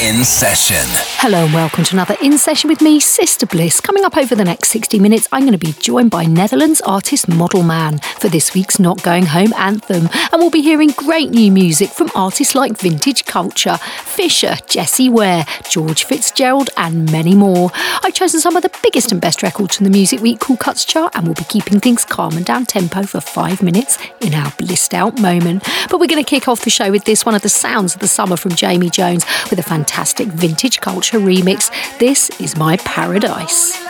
In session. Hello and welcome to another In Session with me, Sister Bliss. Coming up over the next 60 minutes, I'm going to be joined by Netherlands artist Model Man for this week's Not Going Home anthem. And we'll be hearing great new music from artists like Vintage Culture, Fisher, Jessie Ware, George Fitzgerald, and many more. I've chosen some of the biggest and best records from the Music Week Cool Cuts chart, and we'll be keeping things calm and down tempo for five minutes in our blissed out moment. But we're going to kick off the show with this one of the sounds of the summer from Jamie Jones with a fantastic Vintage Culture remix. This is My Paradise.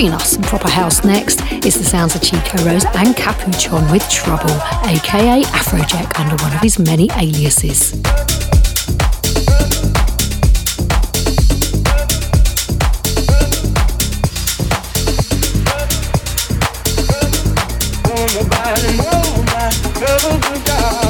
Bringing us some proper house next is the sounds of Chico Rose and Capuchon with Trouble, aka Afrojack, under one of his many aliases. Sister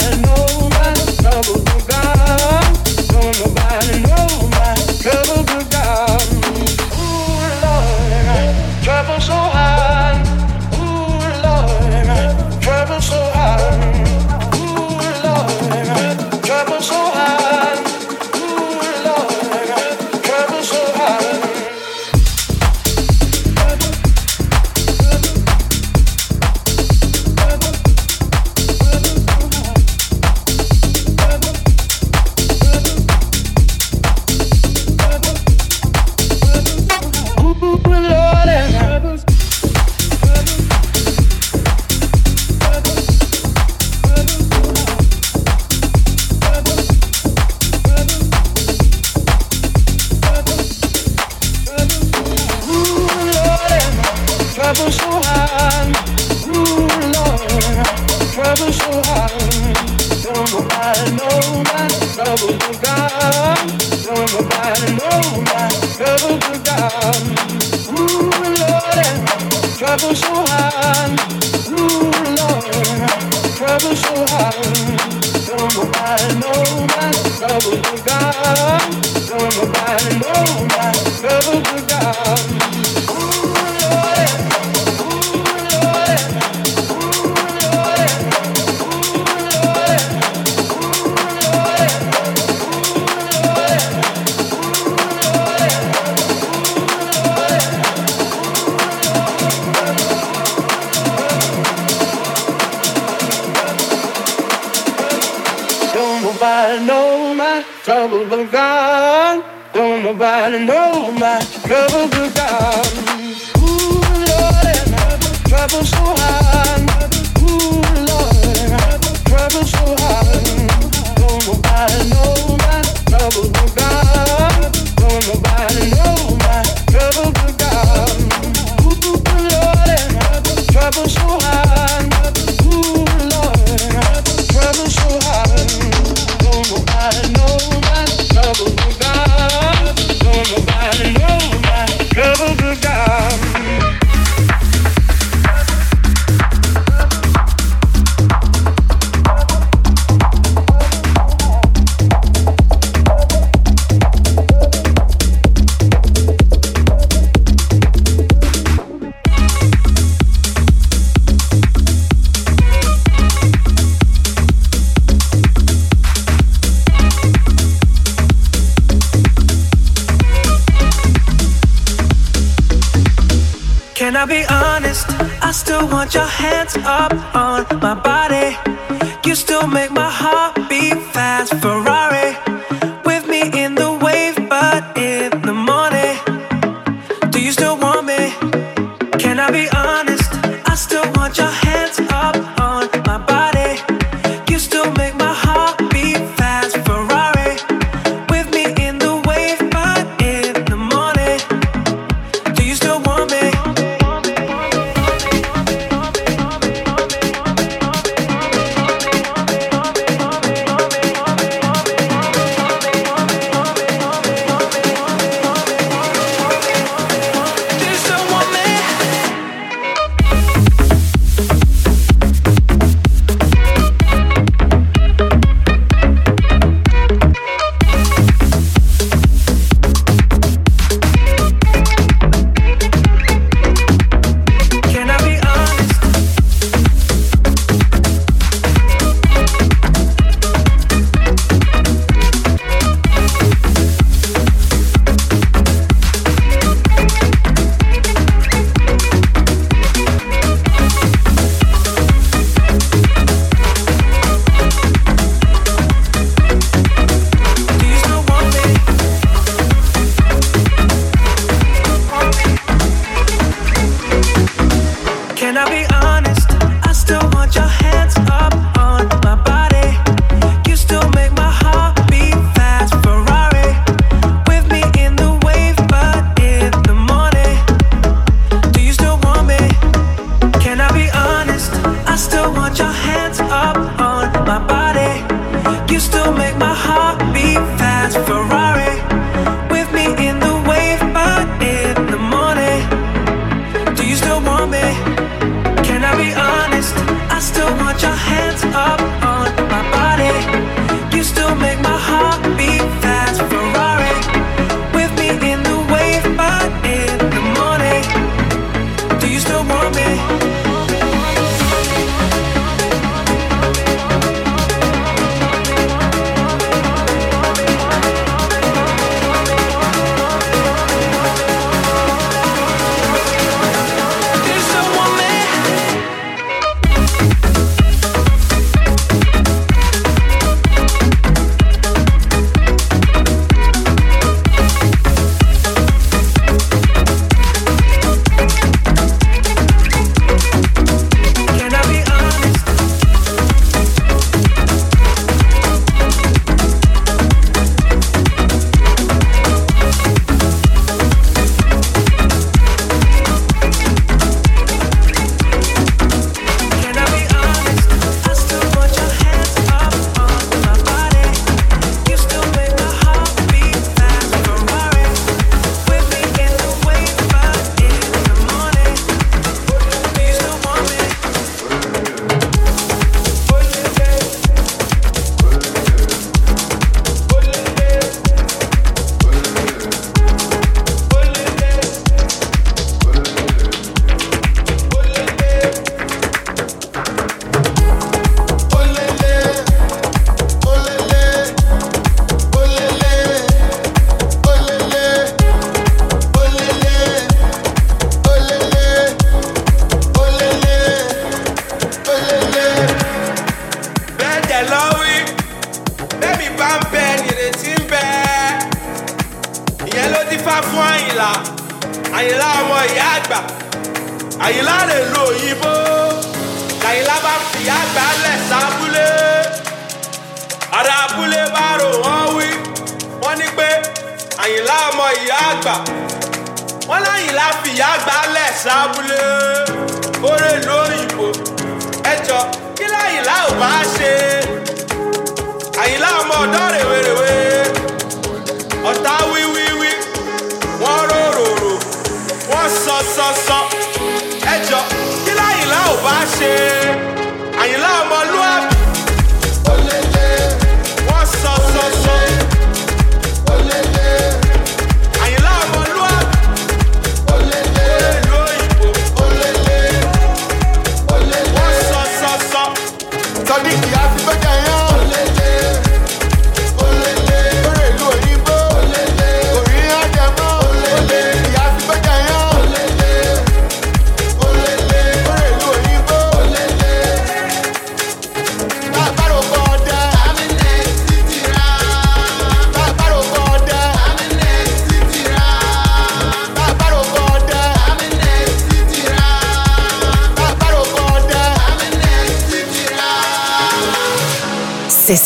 Don't trouble so hard. Your hands up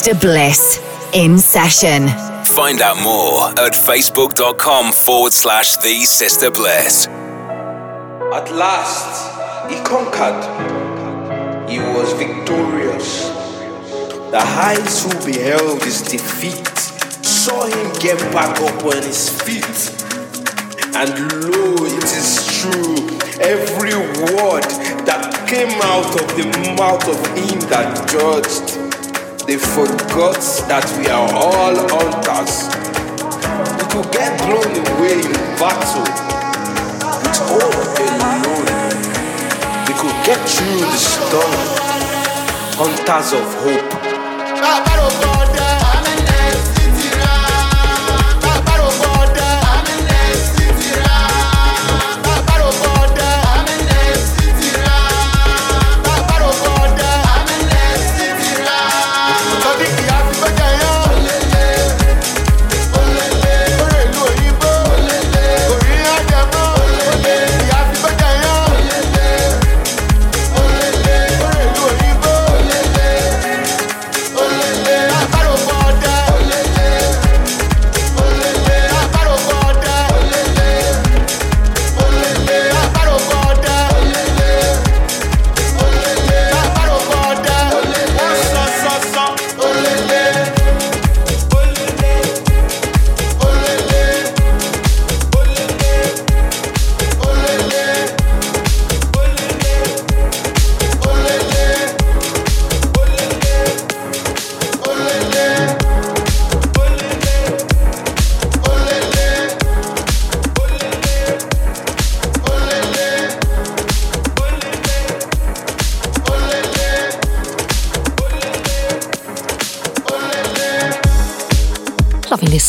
Sister Bliss in session. Find out more at facebook.com forward slash the Sister Bliss. At last, he conquered. He was victorious. The eyes who beheld his defeat saw him get back up on his feet. And lo, it is true, every word that came out of the mouth of him that judged, they forgot that we are all hunters. We could get blown away in battle with hope alone. We could get through the storm, hunters of hope.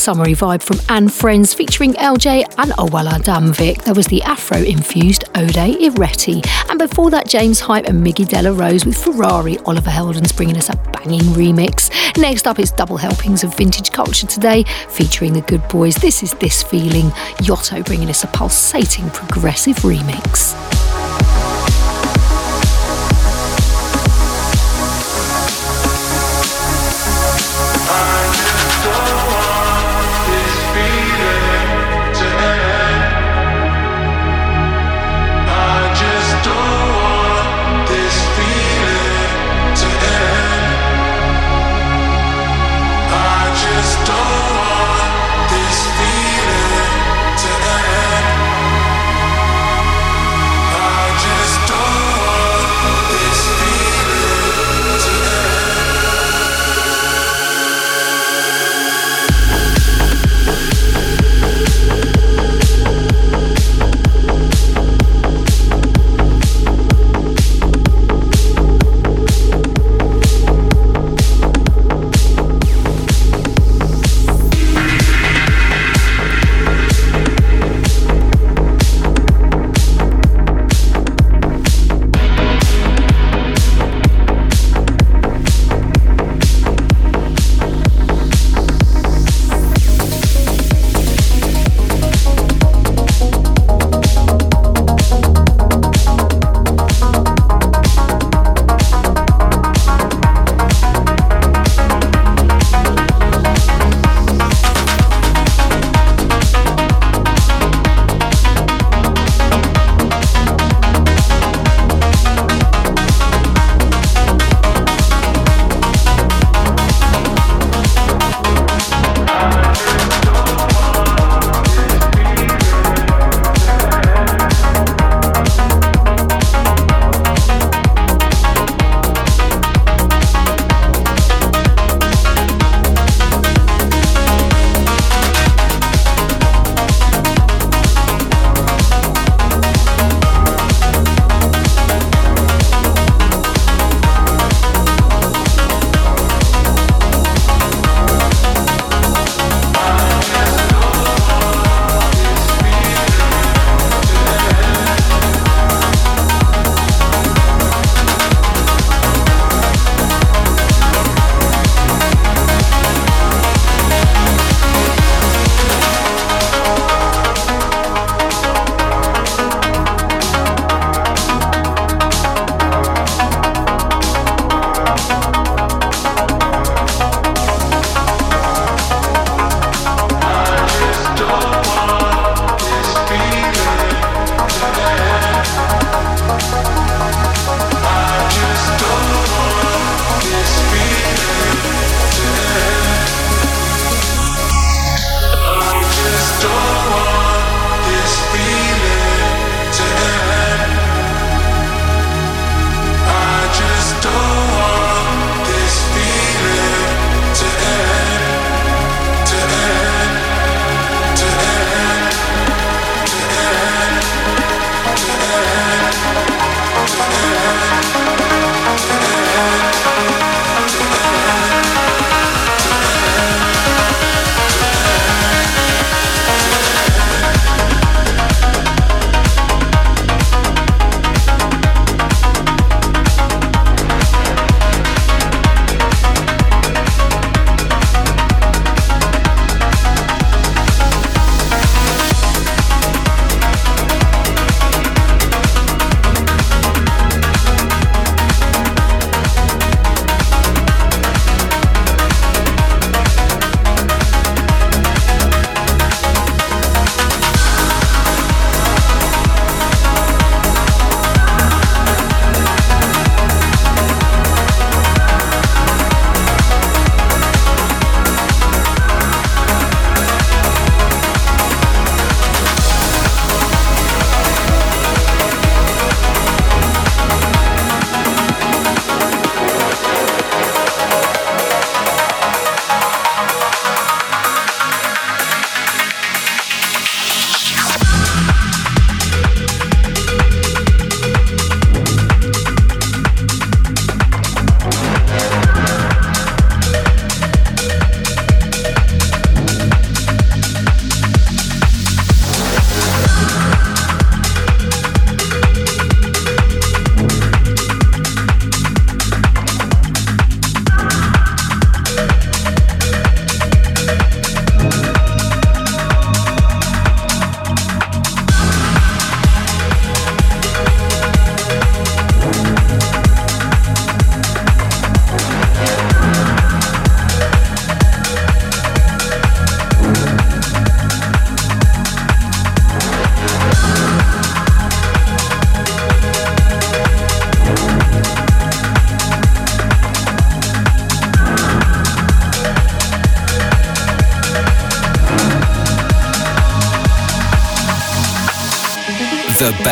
Summery vibe from Anne Friends featuring LJ and Owala Damvik. There was the Afro infused Ode Iretti. And before that, James Hype and Miggy Dela Rosa with Ferrari. Oliver Heldens bringing us a banging remix. Next up is double helpings of vintage culture today featuring the good boys. This is This Feeling. Yotto bringing us a pulsating progressive remix.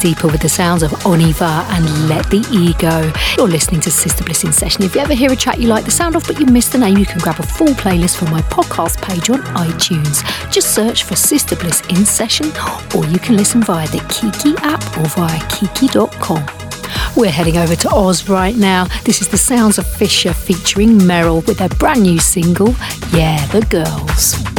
Deeper with the sounds of Oniva and Let the Ego. You're listening to Sister Bliss in Session. If you ever hear a track you like the sound of but you missed the name, you can grab a full playlist from my podcast page on iTunes. Just search for Sister Bliss in Session or you can listen via the Kiki app or via kiki.com. We're heading over to Oz right now. This is the sounds of Fisher featuring Meryl with their brand new single, Yeah, the Girls.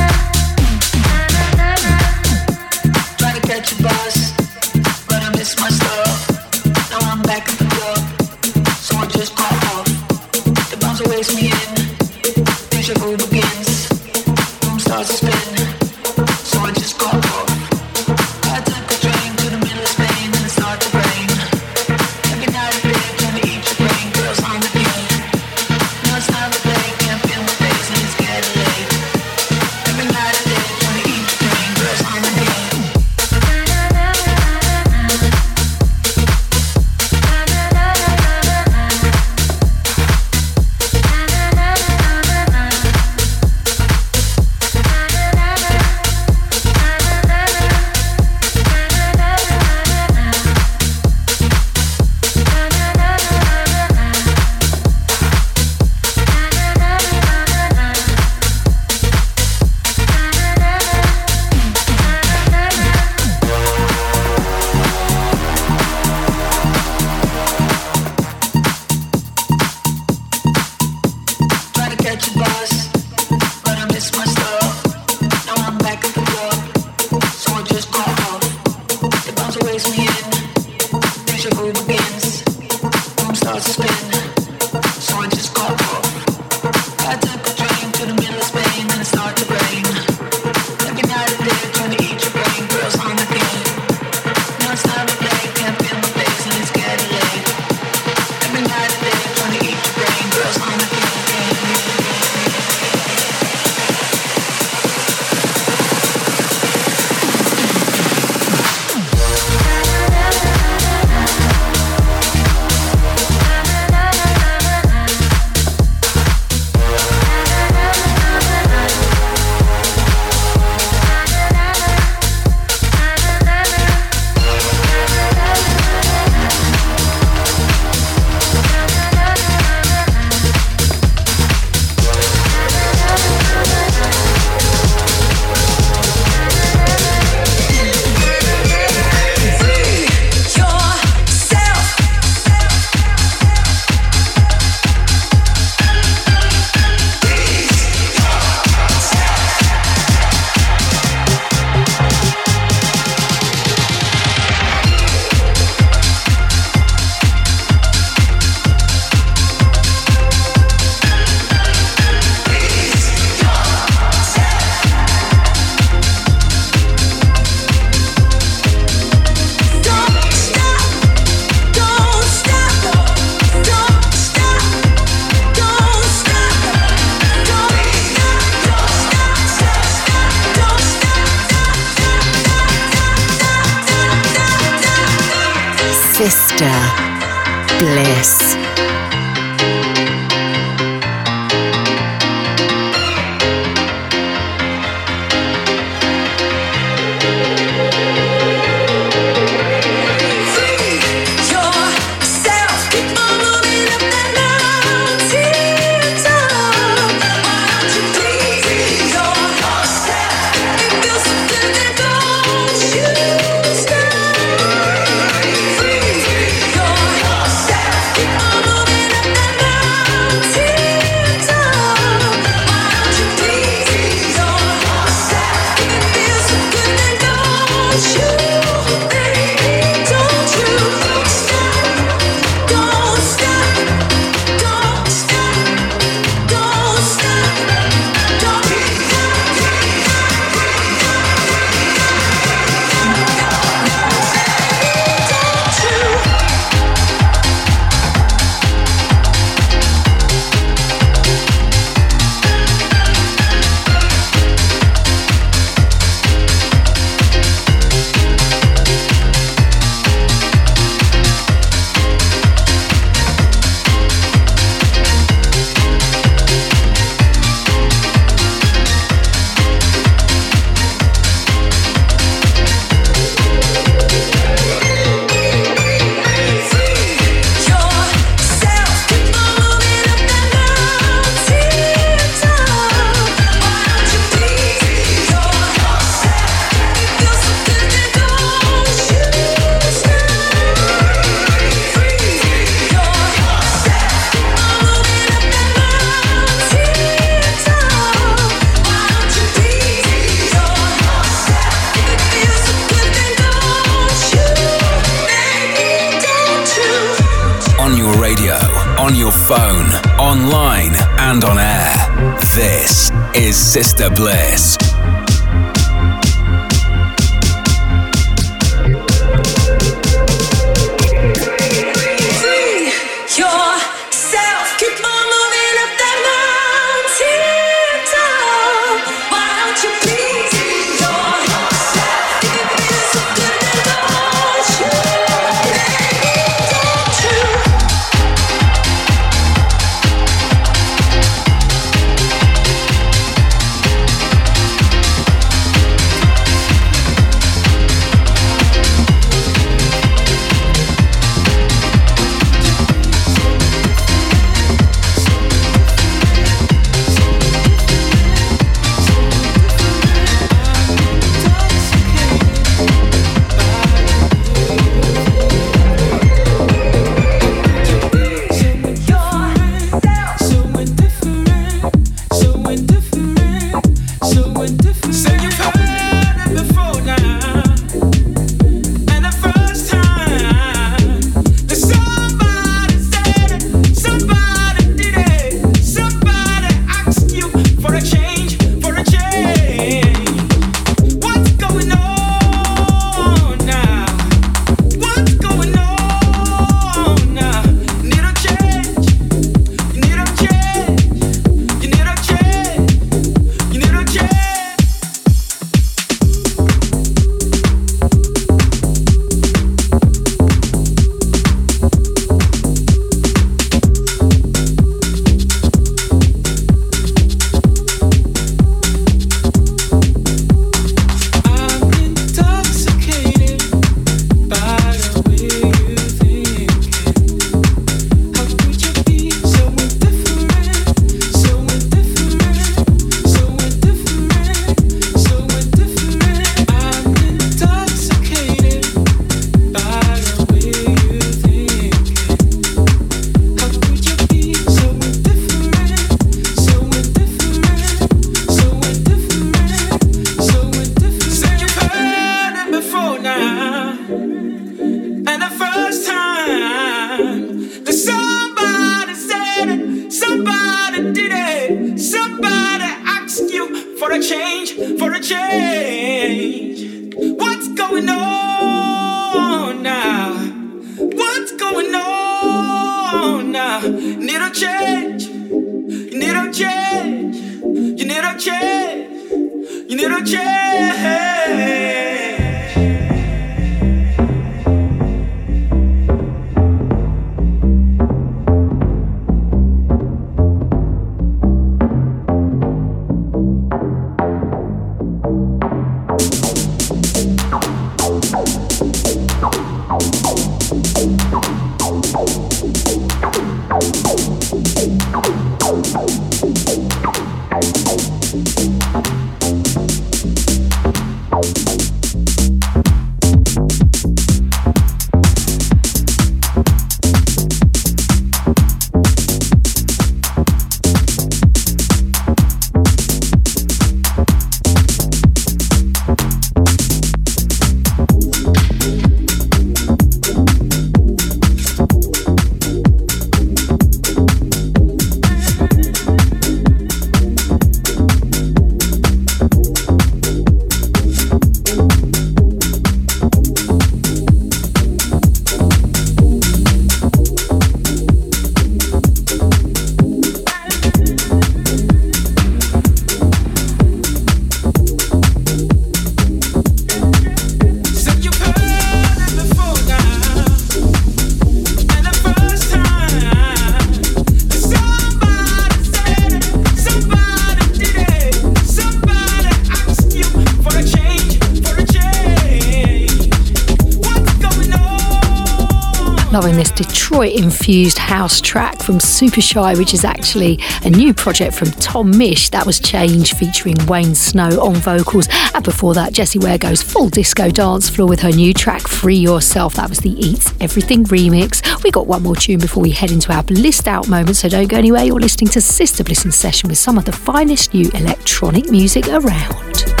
Infused house track from Super Shy, which is actually a new project from Tom Misch. That was Change featuring Wayne Snow on vocals. And before that, Jessie Ware goes full disco dance floor with her new track Free Yourself. That was the Eats Everything remix. We got one more tune before we head into our blissed out moment, so don't go anywhere. You're listening to Sister Bliss in session with some of the finest new electronic music around.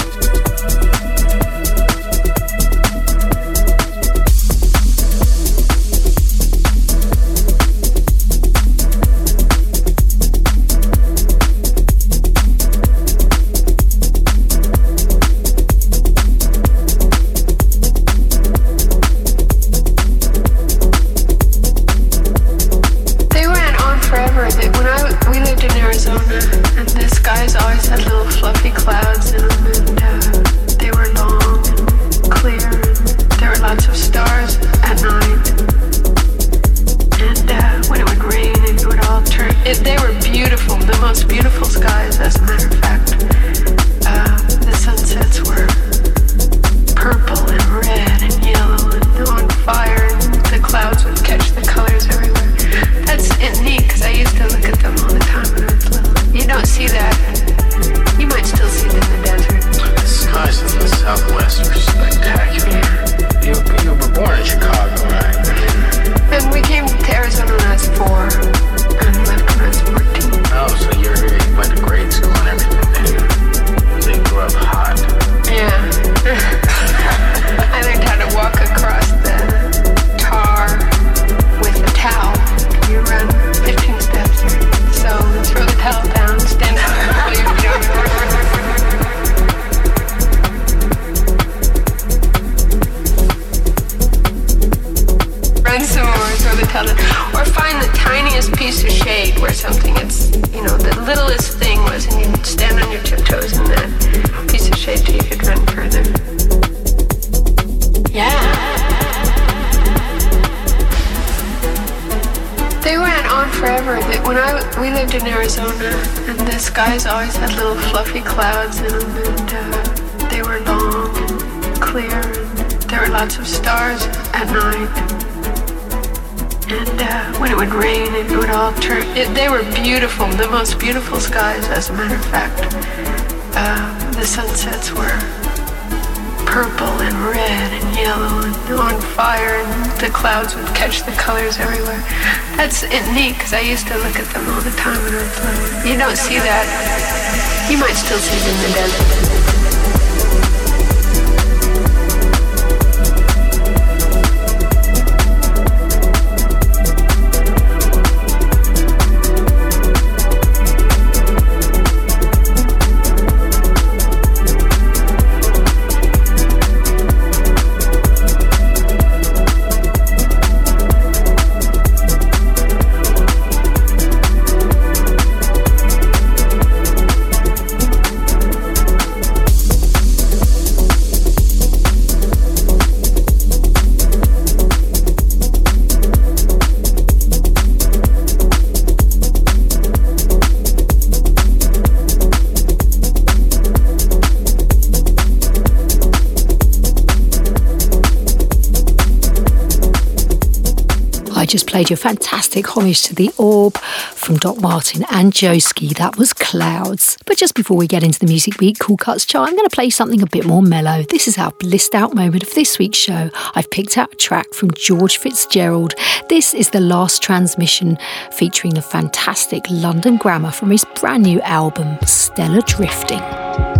Just played you fantastic homage to the Orb from Doc Martin and Joeski. That was Clouds. But just before we get into the Music Week Cool Cuts chart, I'm going to play something a bit more mellow. This is our blissed out moment of this week's show. I've picked out a track from George Fitzgerald. This is the last transmission featuring the fantastic London Grammar from his brand new album, Stellar Drifting.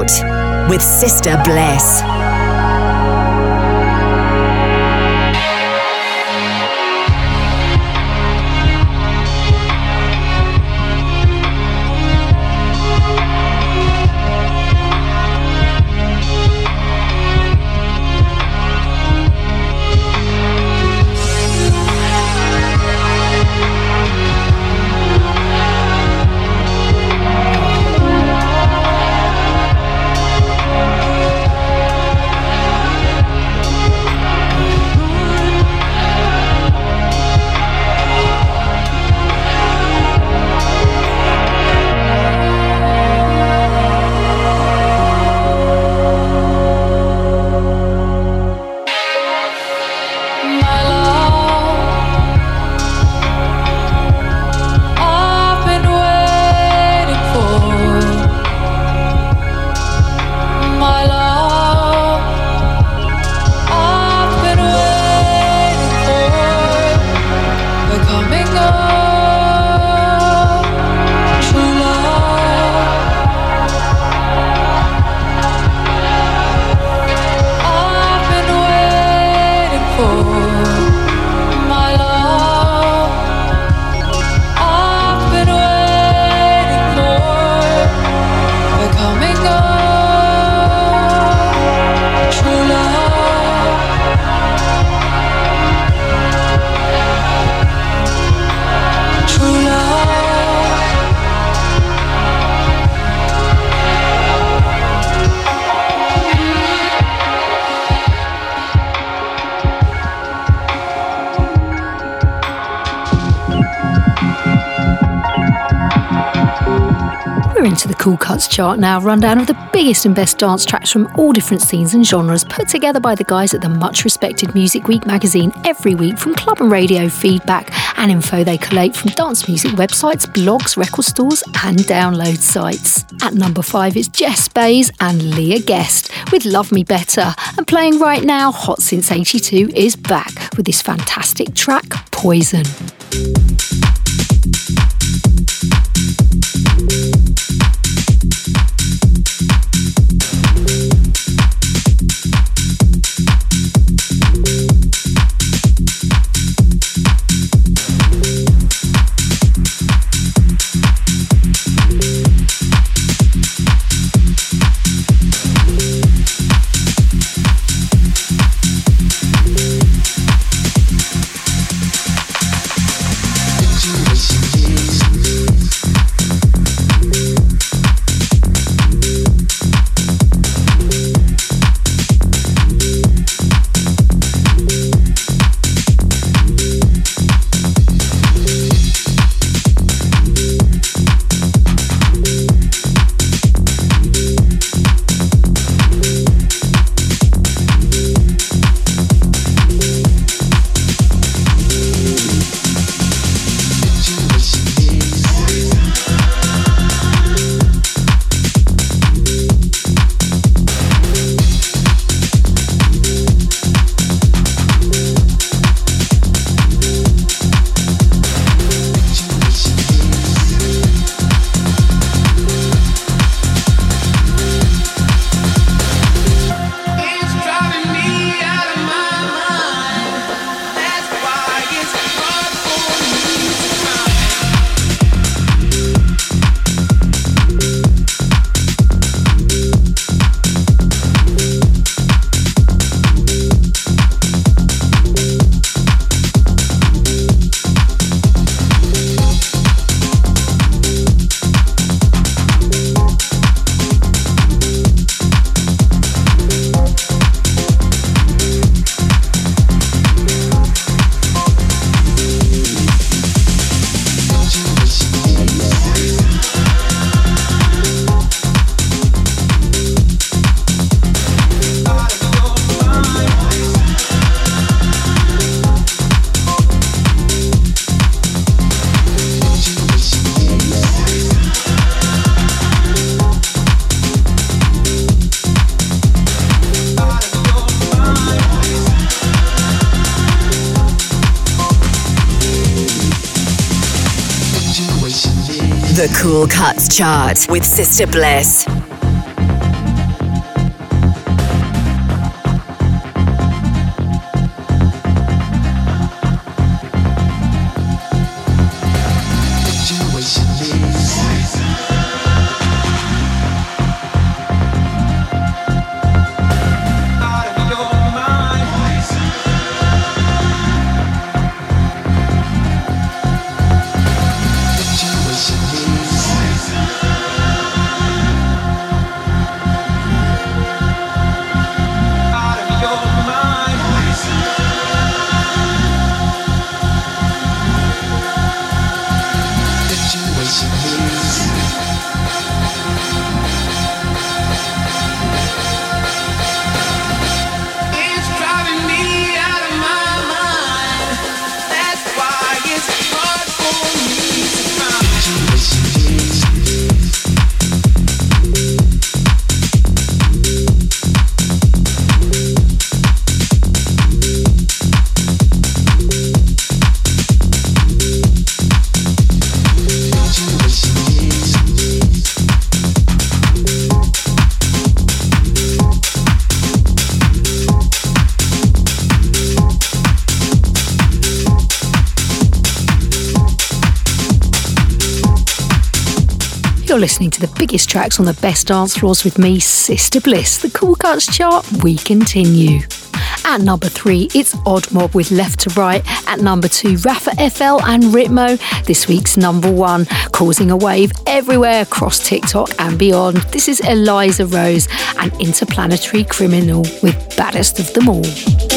Out with Sister Bliss. Cool Cuts chart now, rundown of the biggest and best dance tracks from all different scenes and genres, put together by the guys at the much respected Music Week magazine every week from club and radio feedback and info they collate from dance music websites, blogs, record stores, and download sites. At number five is Jess Bays and Leah Guest with Love Me Better, and playing right now, Hot Since 82 is back with this fantastic track, Poison. Cool Cuts Chart with Sister Bliss. Listening to the biggest tracks on the best dance floors with me, Sister Bliss. The Cool Cuts chart, we continue. At number three, it's Odd Mob with Left to Right. At number two, Raffa FL and Ritmo, this week's number one, causing a wave everywhere across TikTok and beyond. This is Eliza Rose and Interplanetary Criminal with Baddest of Them All.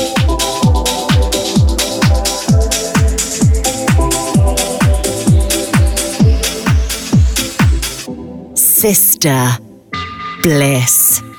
Sister Bliss.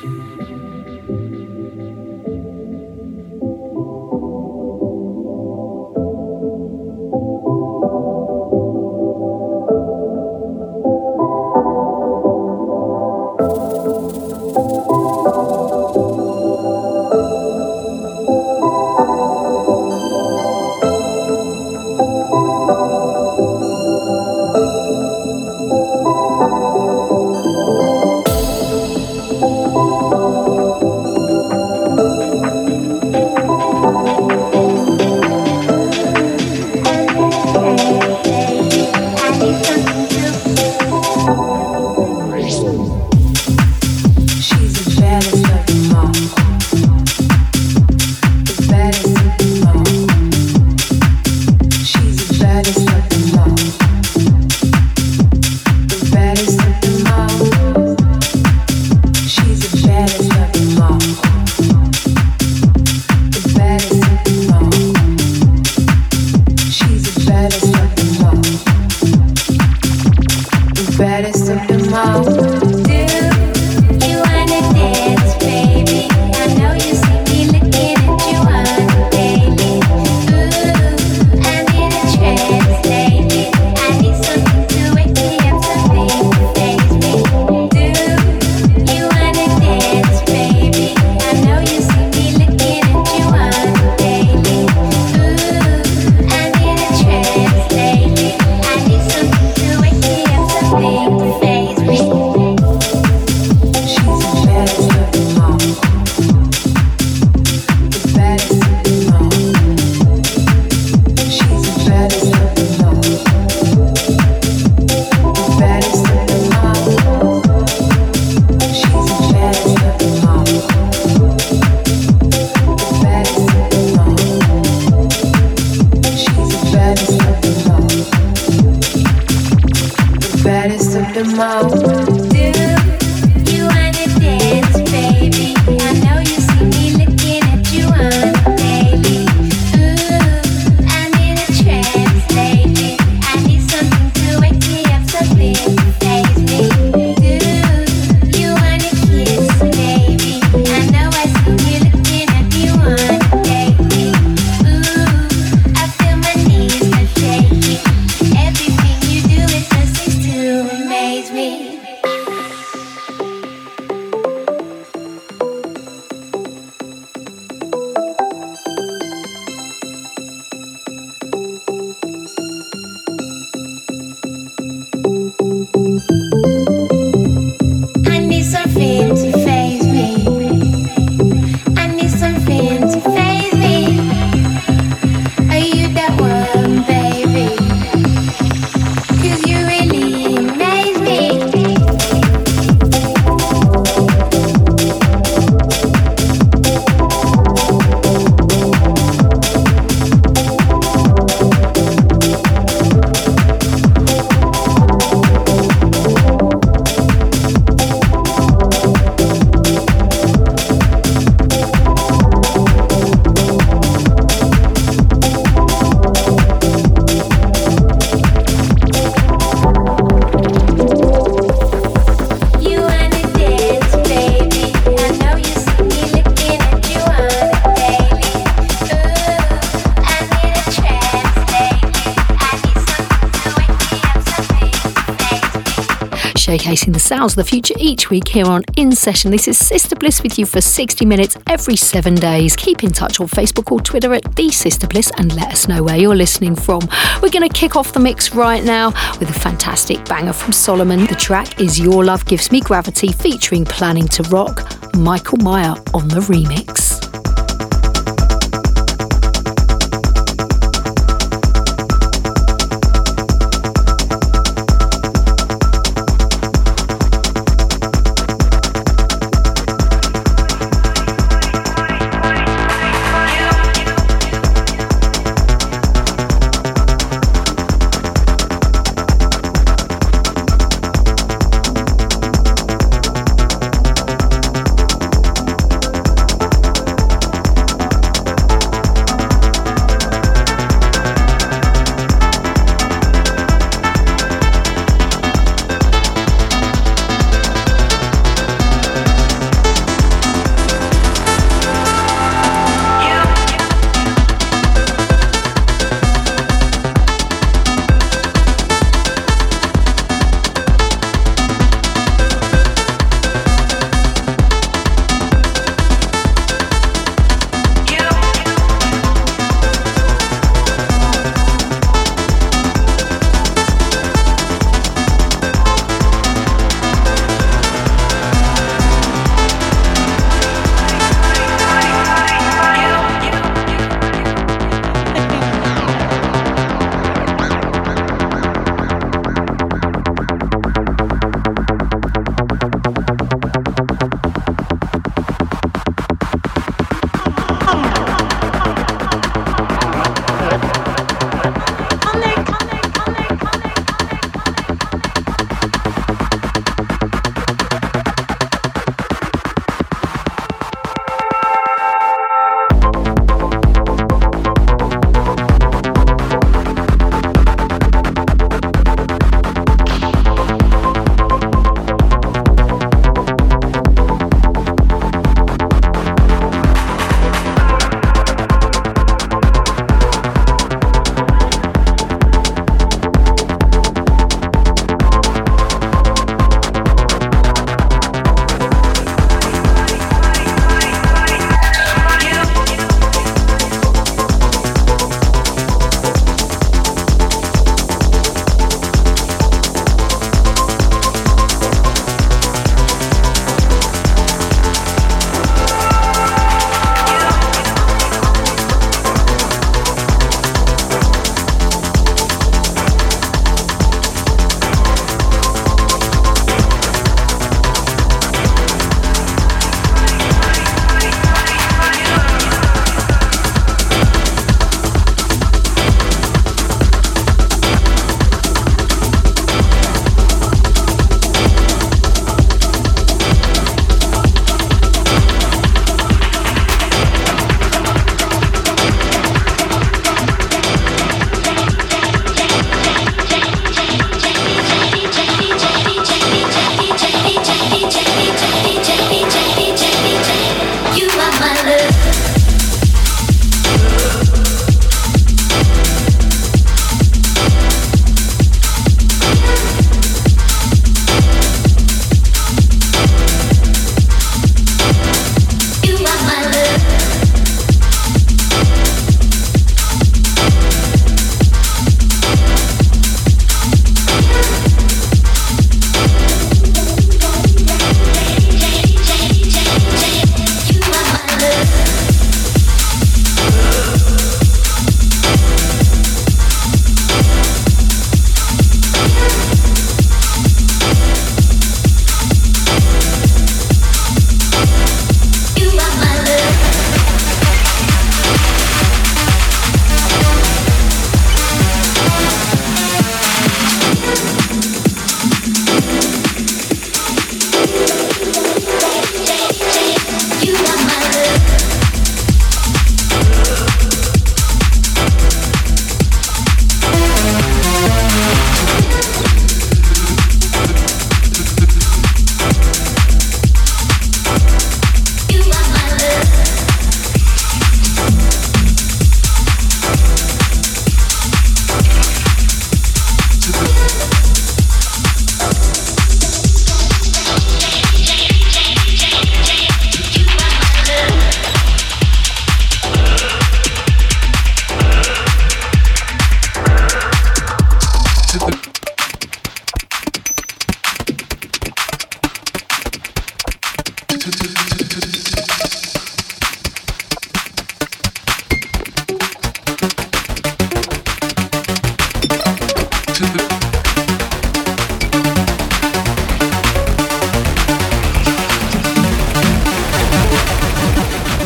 Showcasing the sounds of the future each week here on In Session. This is Sister Bliss with you for 60 minutes every seven days. Keep in touch on Facebook or Twitter at The Sister Bliss and let us know where you're listening from. We're going to kick off the mix right now with a fantastic banger from Solomun. The track is Your Love Gives Me Gravity featuring Planningtorock, Michael Mayer on the remix.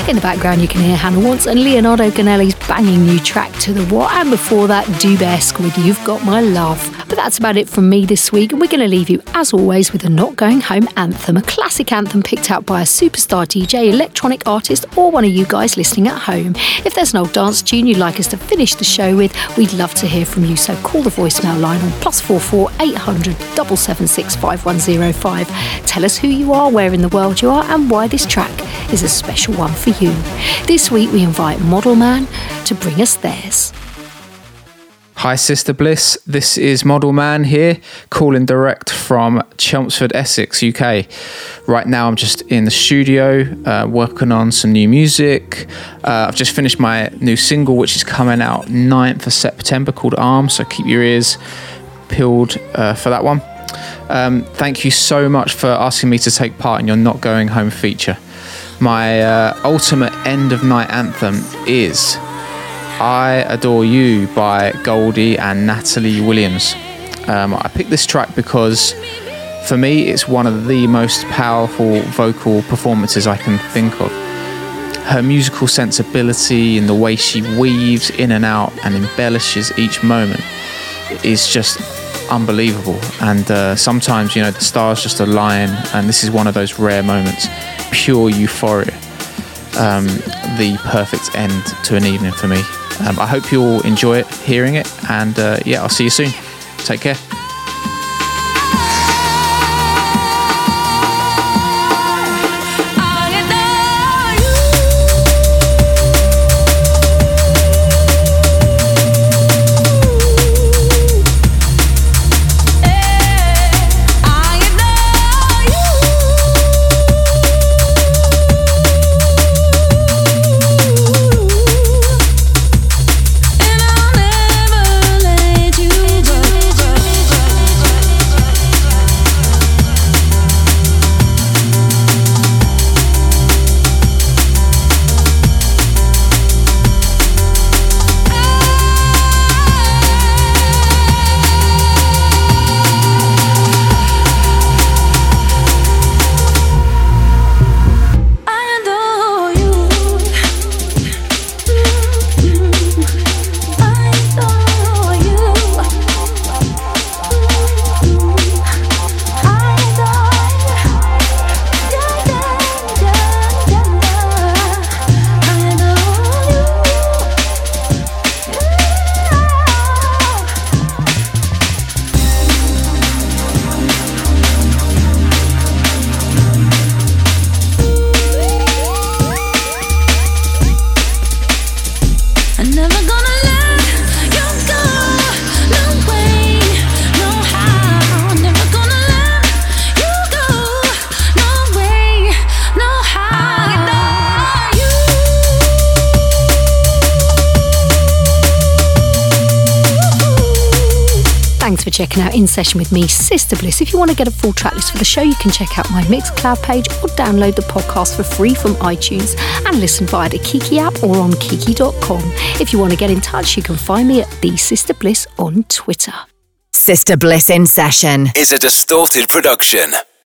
The background, you can hear Hannah Wants and Leonardo Gonnelli's banging new track to the what, and before that, Dubesque with You've Got My Love. But that's about it from me this week, and we're going to leave you, as always, with a Not Going Home anthem, a classic anthem picked out by a superstar DJ, electronic artist, or one of you guys listening at home. If there's an old dance tune you'd like us to finish the show with, we'd love to hear from you, so call the voicemail line on plus four four eight hundred double seven six five one zero five. Tell us who you are, where in the world you are, and why this track is a special one for you. This week we invite Model Man to bring us theirs. Hi, Sister Bliss. This is Model Man here, calling direct from Chelmsford, Essex, UK. Right now, I'm just in the studio uh, working on some new music. Uh, I've just finished my new single, which is coming out 9th of September, called Arm. So keep your ears peeled uh, for that one. Um, thank you so much for asking me to take part in your Not Going Home feature. My uh, ultimate end of night anthem is I Adore You by Goldie and Natalie Williams. Um, I picked this track because for me it's one of the most powerful vocal performances I can think of. Her musical sensibility and the way she weaves in and out and embellishes each moment is just unbelievable. And uh, sometimes, you know, the stars just align, and this is one of those rare moments pure euphoria. Um, the perfect end to an evening for me. Um, I hope you'll enjoy it, hearing it, and uh, yeah, I'll see you soon. Take care. Checking out In Session with me, Sister Bliss. If you want to get a full track list for the show, you can check out my Mixcloud page or download the podcast for free from iTunes and listen via the Kiki app or on kiki.com. If you want to get in touch, you can find me at The Sister Bliss on Twitter. Sister Bliss in Session is a distorted production.